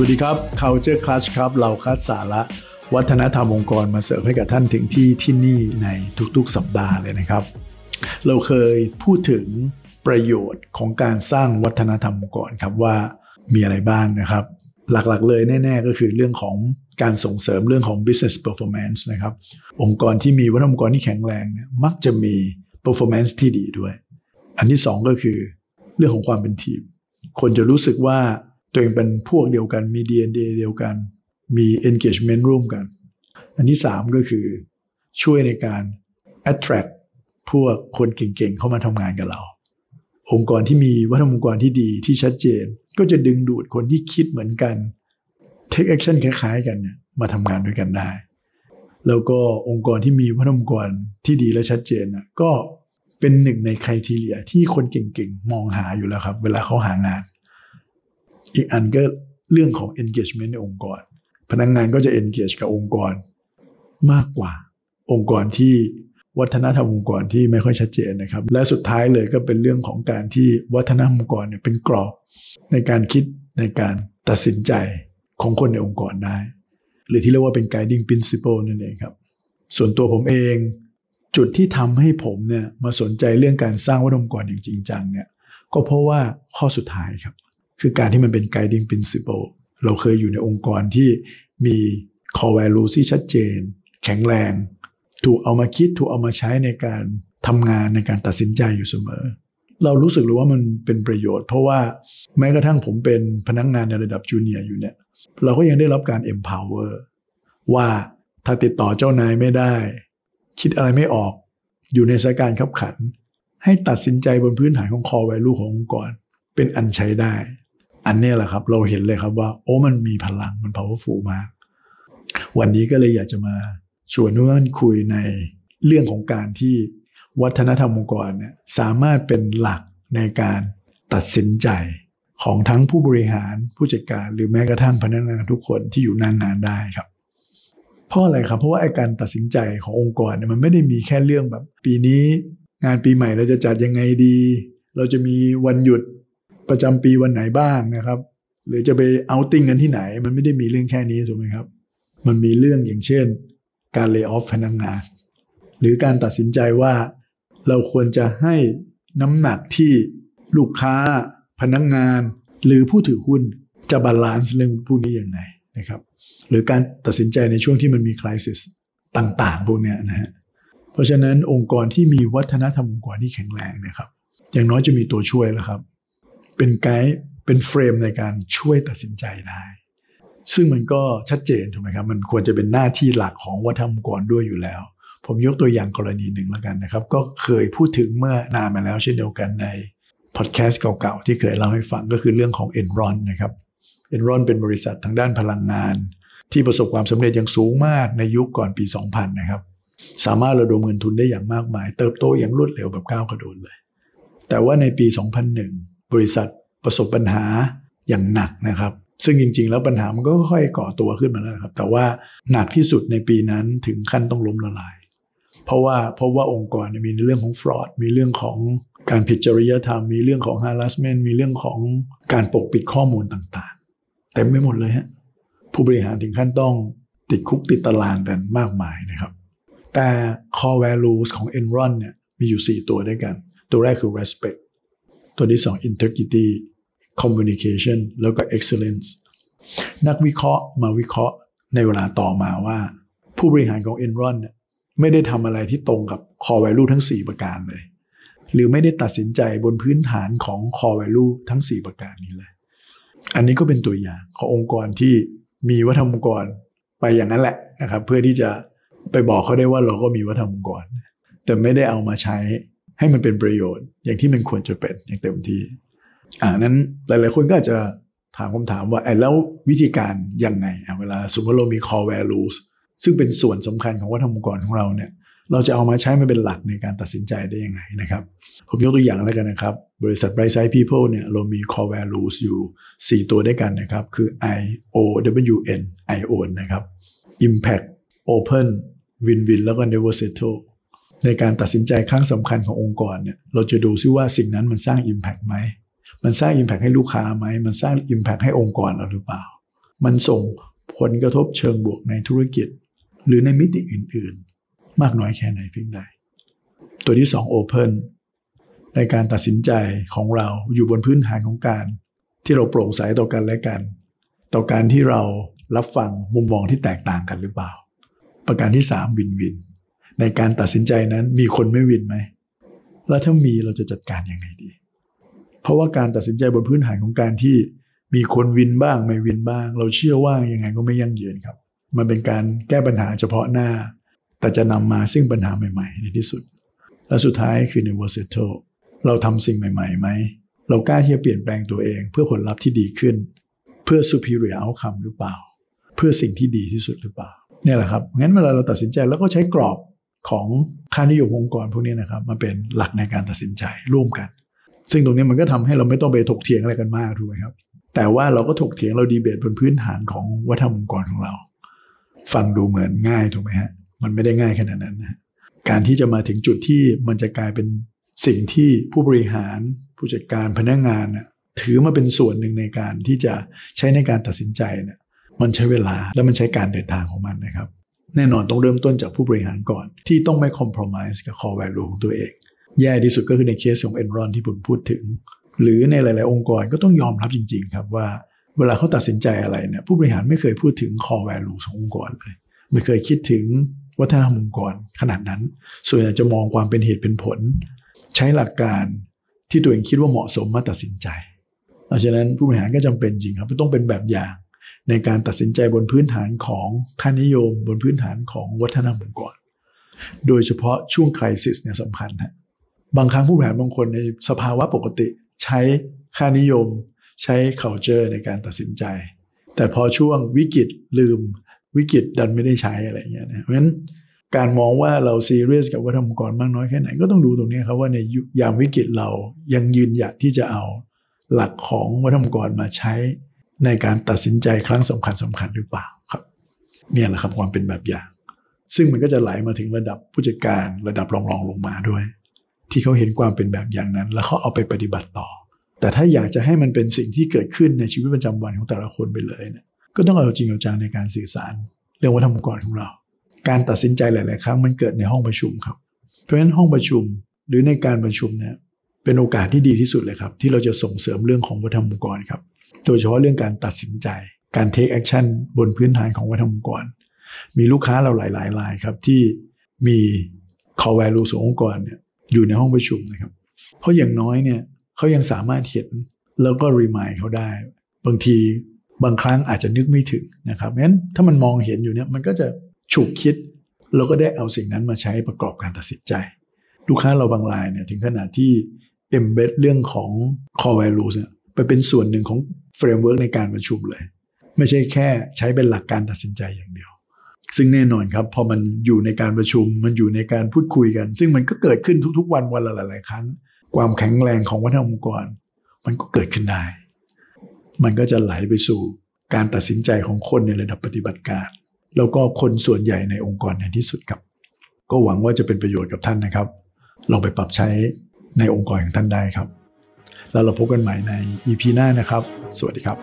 วัสดีครับ Culture Clash ครับเราคัดสาระวัฒนธรรมองค์กรมาเสิร์ฟให้กับท่านถึงที่ที่นี่ในทุกๆสัปดาห์เลยนะครับ เราเคยพูดถึงประโยชน์ของการสร้างวัฒนธรรมองค์กรครับว่ามีอะไรบ้างนะครับ หลักๆเลยแน่ ๆ ก็คือเรื่องของการส่งเสริมเรื่องของ business performance นะครับ องค์กรที่มีวัฒนธรรมองค์กรที่แข็งแรงเนี่ยมักจะมี performance ที่ดีด้วย อันที่สองก็คือเรื่องของความเป็นทีม คนจะรู้สึกว่า ตัวเองเป็นพวกเดียวกันมี DNA เดียวกัน มี engagement ร่วมกัน อันที่สามก็คือช่วยในการ attract พวกคนเก่งๆ เข้ามาทำงานกับเรา องค์กรที่มีวัฒนธรรมองค์กรที่ดีที่ชัดเจน ก็จะดึงดูดคนที่คิดเหมือนกัน take action คล้าย ๆ กันเนี่ยมาทำงานด้วยกันได้ แล้วก็องค์กรที่มีวัฒนธรรมองค์กรที่ดีและชัดเจนนะก็เป็นหนึ่งในใครทีเลียที่คนเก่งๆ มองหาอยู่แล้วครับ เวลาเขาหางาน อีกอันก็เรื่องของ engagement ในองค์กร พนักงงานก็จะ engage กับองค์กรมากกว่า องค์กรที่วัฒนธรรมองค์กรที่ไม่ค่อยชัดเจนนะครับ และสุดท้ายเลยก็เป็นเรื่องของการที่วัฒนธรรมองค์กรเนี่ยเป็นกรอบในการคิดในการตัดสินใจของคนในองค์กรได้ หรือที่เรียกว่าเป็น guiding principle นั่นเองครับ ส่วนตัวผมเองจุดที่ทำให้ผมเนี่ยมาสนใจเรื่องการสร้างวัฒนธรรมองค์กรอย่างจริงจังเนี่ยก็เพราะว่าข้อสุดท้ายครับ คือการที่มันเป็น guiding principle เราเคยอยู่ในองค์กรที่มี core value ที่ชัดเจน แข็งแรง ถูกเอามาคิดถูกเอามาใช้ในการทำงานในการตัดสินใจอยู่เสมอ เรารู้สึกเลยว่ามันเป็นประโยชน์ เพราะว่าแม้กระทั่งผมเป็นพนักงงานในระดับจูเนียร์อยู่เนี่ย เราก็ยังได้รับการ empower ว่าถ้าติดต่อเจ้านายไม่ได้ คิดอะไรไม่ออก อยู่ในสถานการณ์ขับขัน ให้ตัดสินใจบนพื้นฐานของ core value ขององค์กร เป็นอันใช้ได้ อันนี้แหละครับ เราเห็นเลยครับว่า โอ้มันมีพลังมัน powerful มาก วันนี้ก็เลยอยากจะมาชวนทุกท่านคุยในเรื่องของการที่วัฒนธรรมองค์กรเนี่ยสามารถเป็นหลักในการตัดสินใจของทั้งผู้บริหารผู้จัดการ หรือแม้กระทั่งพนักงานทุกคนที่อยู่นานๆได้ครับเพราะอะไรครับเพราะว่าไอ้การตัดสินใจขององค์กรเนี่ยมันไม่ได้มีแค่เรื่องแบบ ปีนี้งานปีใหม่เราจะจัดยังไงดี เราจะมีวันหยุด ประจำปีวันไหนบ้างนะครับ หรือจะไปเอาติ้งกันที่ไหน มันไม่ได้มีเรื่องแค่นี้ถูกไหมครับ มันมีเรื่องอย่างเช่น การ lay off พนักงาน หรือการตัดสินใจว่าเราควรจะให้น้ำหนักที่ลูกค้า พนักงาน หรือผู้ถือหุ้นจะ balance เรื่องพวกนี้อย่างไรนะครับ หรือการตัดสินใจในช่วงที่มันมี crisis ต่างๆ พวกนี้นะฮะเพราะฉะนั้นองค์กรที่มีวัฒนธรรมองค์กรที่แข็งแรงนะครับ อย่างน้อยจะมีตัวช่วยแล้วครับ เป็นไกด์เป็น frame ในการช่วยตัดสินใจได้ ซึ่งมันก็ชัดเจนถูกไหมครับ มันควรจะเป็นหน้าที่หลักของวัฒนธรรมองค์กรด้วยอยู่แล้ว ผมยกตัวอย่างกรณีหนึ่งแล้วกันนะครับ ก็เคยพูดถึงเมื่อนานมาแล้วเช่นเดียวกันในพอดแคสต์เก่าๆ ที่เคยเล่าให้ฟังก็คือเรื่องของ Enron นะครับ Enron เป็นบริษัททางด้านพลังงาน ที่ประสบความสำเร็จอย่างสูงมากในยุคก่อนปี 2000 นะครับ สามารถระดมเงินทุนได้อย่างมากมาย เติบโตอย่างรวดเร็วแบบก้าวกระโดดเลย แต่ว่าในปี 2001 บริษัทประสบปัญหาอย่างหนักนะครับ ซึ่งจริง ๆ แล้วปัญหามันก็ค่อยๆก่อตัวขึ้นมาแล้วครับ แต่ว่าหนักที่สุดในปีนั้นถึงขั้นต้องล้มละลาย เพราะว่าเพราะว่าองค์กรมีเรื่องของ fraud มีเรื่องของการผิดจริยธรรม มีเรื่องของ harassment มีเรื่องของการปกปิดข้อมูลต่างๆเต็มไปหมดเลยฮะผู้บริหารถึงขั้นต้องติดคุกติดตารางกันมากมายนะครับ แต่ core values ของ Enron เนี่ยมีอยู่ 4 ตัวด้วยกัน ตัวแรกคือ respect ตัวที่2 integrity communication แล้วก็ excellence นักวิเคราะห์มาวิเคราะห์ในเวลาต่อมาว่า ผู้บริหารของ Enron เนี่ยไม่ได้ทำอะไรที่ตรงกับ core value ทั้ง 4 ประการเลย หรือไม่ได้ตัดสินใจบนพื้นฐานของ core value ทั้ง 4 ประการนี้เลย อันนี้ก็เป็นตัวอย่างขององค์กรที่มีวัฒนธรรมองค์กรไปอย่างนั้นแหละนะครับ เพื่อที่จะไปบอกเขาได้ว่าเราก็มีวัฒนธรรมองค์กร แต่ไม่ได้เอามาใช้ ให้มันเป็นประโยชน์ อย่างที่มันควรจะเป็นอย่างเต็มที่ อ่านั้นหลาย ๆ คนก็อาจจะถามคำถามว่าไอ้แล้ววิธีการยังไงอะเวลาสมมติเรามี core values ซึ่งเป็นส่วนสำคัญของวัฒนธรรมองค์กรของเราเนี่ย เราจะเอามาใช้มันเป็นหลักในการตัดสินใจได้ยังไงนะครับ ผมยกตัวอย่างแล้วกันนะครับ บริษัท Bright Side People เนี่ยเรามี core values อยู่ 4 ตัวด้วยกันนะครับ คือ I O W N I O N นะครับ Impact Open Win Win แล้วก็ Never Settle ในการตัดสินใจครั้งสำคัญขององค์กรเนี่ยเราจะดูซิว่าสิ่งนั้นมันสร้าง Impact ไหม มันสร้าง Impact ให้ลูกค้าไหม มันสร้าง Impact ให้องค์กรเราหรือเปล่า มันส่งผลกระทบเชิงบวกในธุรกิจ หรือในมิติอื่น ๆ มากน้อยแค่ไหนเพียงใด ตัวที่ 2 Open ในการตัดสินใจของเราอยู่บนพื้นฐานของการ ที่เราโปร่งใสต่อกันและกัน ต่อการที่เรารับฟังมุมมองที่แตกต่างกันหรือเปล่า ประการที่ 3 วินวิน ในการตัดสินใจนั้นมีคนไม่วินไหม แล้วถ้ามีเราจะจัดการยังไงดี เพราะว่าการตัดสินใจบนพื้นฐานของการที่มีคนวินบ้างไม่วินบ้าง เราเชื่อว่ายังไงก็ไม่ยั่งยืนครับ มันเป็นการแก้ปัญหาเฉพาะหน้า แต่จะนำมาซึ่งปัญหาใหม่ ๆ ในที่สุด และสุดท้ายคือ universal เราทำสิ่งใหม่ๆไหมเรากล้าที่จะเปลี่ยนแปลงตัวเอง เพื่อผลลัพธ์ที่ดีขึ้น เพื่อ superior outcome หรือเปล่า เพื่อสิ่งที่ดีที่สุดหรือเปล่าเนี่ยแหละครับงั้นเวลาเราตัดสินใจแล้วก็ใช้กรอบ ของค่านิยมองค์กรพวกนี้นะครับมาเป็นหลักในการตัดสินใจร่วมกัน ซึ่งตรงนี้มันก็ทำให้เราไม่ต้องไปถกเถียงอะไรกันมากถูกไหมครับ แต่ว่าเราก็ถกเถียงเราดีเบตบนพื้นฐานของวัฒนธรรมองค์กรของเรา ฟังดูเหมือนง่ายถูกไหมฮะมันไม่ได้ง่ายขนาดนั้นนะการที่จะมาถึงจุดที่มันจะกลายเป็นสิ่งที่ผู้บริหารผู้จัดการพนักงานนะถือมาเป็นส่วนหนึ่งในการที่จะใช้ในการตัดสินใจเนี่ยมันใช้เวลาและมันใช้การเดินทางของมันนะครับ แน่นอนต้องเริ่มต้นจากผู้บริหารก่อน ที่ต้องไม่คอมเพลมไพร์กับ core value ของตัวเอง แย่ที่สุดก็คือในเคสของ Enron ที่ผมพูดถึง หรือในหลาย ๆ องค์กรก็ต้องยอมรับจริง ๆ ครับว่าเวลาเขาตัดสินใจอะไรเนี่ยผู้บริหารไม่เคยพูดถึง core value ขององค์กรเลย ไม่เคยคิดถึงวัฒนธรรมองค์กรขนาดนั้น ส่วนใหญ่จะมองความเป็นเหตุเป็นผล ใช้หลักการที่ตัวเองคิดว่าเหมาะสมมาตัดสินใจเพราะฉะนั้นผู้บริหารก็จำเป็นจริงครับต้องเป็นแบบอย่าง ในการตัดสินใจบนพื้นฐานของค่านิยม บนพื้นฐานของวัฒนธรรมองค์กรโดยเฉพาะช่วงคริสิสเนี่ยสำคัญฮะบางครั้งผู้บริหารบางคนในสภาวะปกติใช้ค่านิยม ใช้ culture ในการตัดสินใจ แต่พอช่วงวิกฤตลืมวิกฤตดันไม่ได้ใช้อะไรเงี้ยนะเพราะฉะนั้นการมองว่าเราซีเรียสกับวัฒนธรรมองค์กรมากน้อยแค่ไหนก็ต้องดูตรงนี้ครับว่าในยามวิกฤตเรายังยืนหยัดที่จะเอาหลักของวัฒนธรรมองค์กรมาใช้ ในการตัดสินใจครั้งสำคัญสำคัญหรือเปล่าครับ เนี่ยแหละครับความเป็นแบบอย่าง ซึ่งมันก็จะไหลมาถึงระดับผู้จัดการระดับรองรองลงมาด้วย ที่เขาเห็นความเป็นแบบอย่างนั้น แล้วเขาเอาไปปฏิบัติต่อ แต่ถ้าอยากจะให้มันเป็นสิ่งที่เกิดขึ้นในชีวิตประจำวันของแต่ละคนไปเลยเนี่ยก็ต้องเอาจริงเอาจังในการสื่อสาร เรื่องวัฒนธรรมองค์กรของเรา การตัดสินใจหลาย ๆ ครั้งมันเกิดในห้องประชุมครับ เพราะฉะนั้นห้องประชุมหรือในการประชุมเนี่ยเป็นโอกาสที่ดีที่สุดเลยครับ ที่เราจะส่งเสริมเรื่องของวัฒนธรรมองค์กรครับ โดยเฉพาะเรื่องการตัดสินใจ การ take action บนพื้นฐานของวัฒนธรรมองค์กร มีลูกค้าเราหลายๆรายครับที่มี core value ขององค์กรเนี่ยอยู่ในห้องประชุมนะครับ เพราะอย่างน้อยเนี่ยเขายังสามารถเห็นแล้วก็ remind เขาได้ บางทีบางครั้งอาจจะนึกไม่ถึงนะครับงั้นถ้ามันมองเห็นอยู่เนี่ยมันก็จะฉุกคิดแล้วก็ได้เอาสิ่งนั้นมาใช้ประกอบการตัดสินใจ ลูกค้าเราบางรายเนี่ยถึงขนาดที่ embed เรื่องของ core values เนี่ย ไปเป็นส่วนหนึ่งของ framework ในการประชุมเลย ไม่ใช่แค่ใช้เป็นหลักการตัดสินใจอย่างเดียว ซึ่งแน่นอนครับ พอมันอยู่ในการประชุมมันอยู่ในการพูดคุยกัน ซึ่งมันก็เกิดขึ้นทุกๆ วันวันละหลายๆครั้ง ความแข็งแรงของวัฒนธรรมองค์กร มันก็เกิดขึ้นได้ มันก็จะไหลไปสู่การตัดสินใจของคนในระดับปฏิบัติการ แล้วก็คนส่วนใหญ่ในองค์กรในที่สุดครับ ก็หวังว่าจะเป็นประโยชน์กับท่านนะครับลองไปปรับใช้ในองค์กรของท่านได้ครับ แล้วเราพบกันใหม่ใน EP หน้านะครับ สวัสดีครับ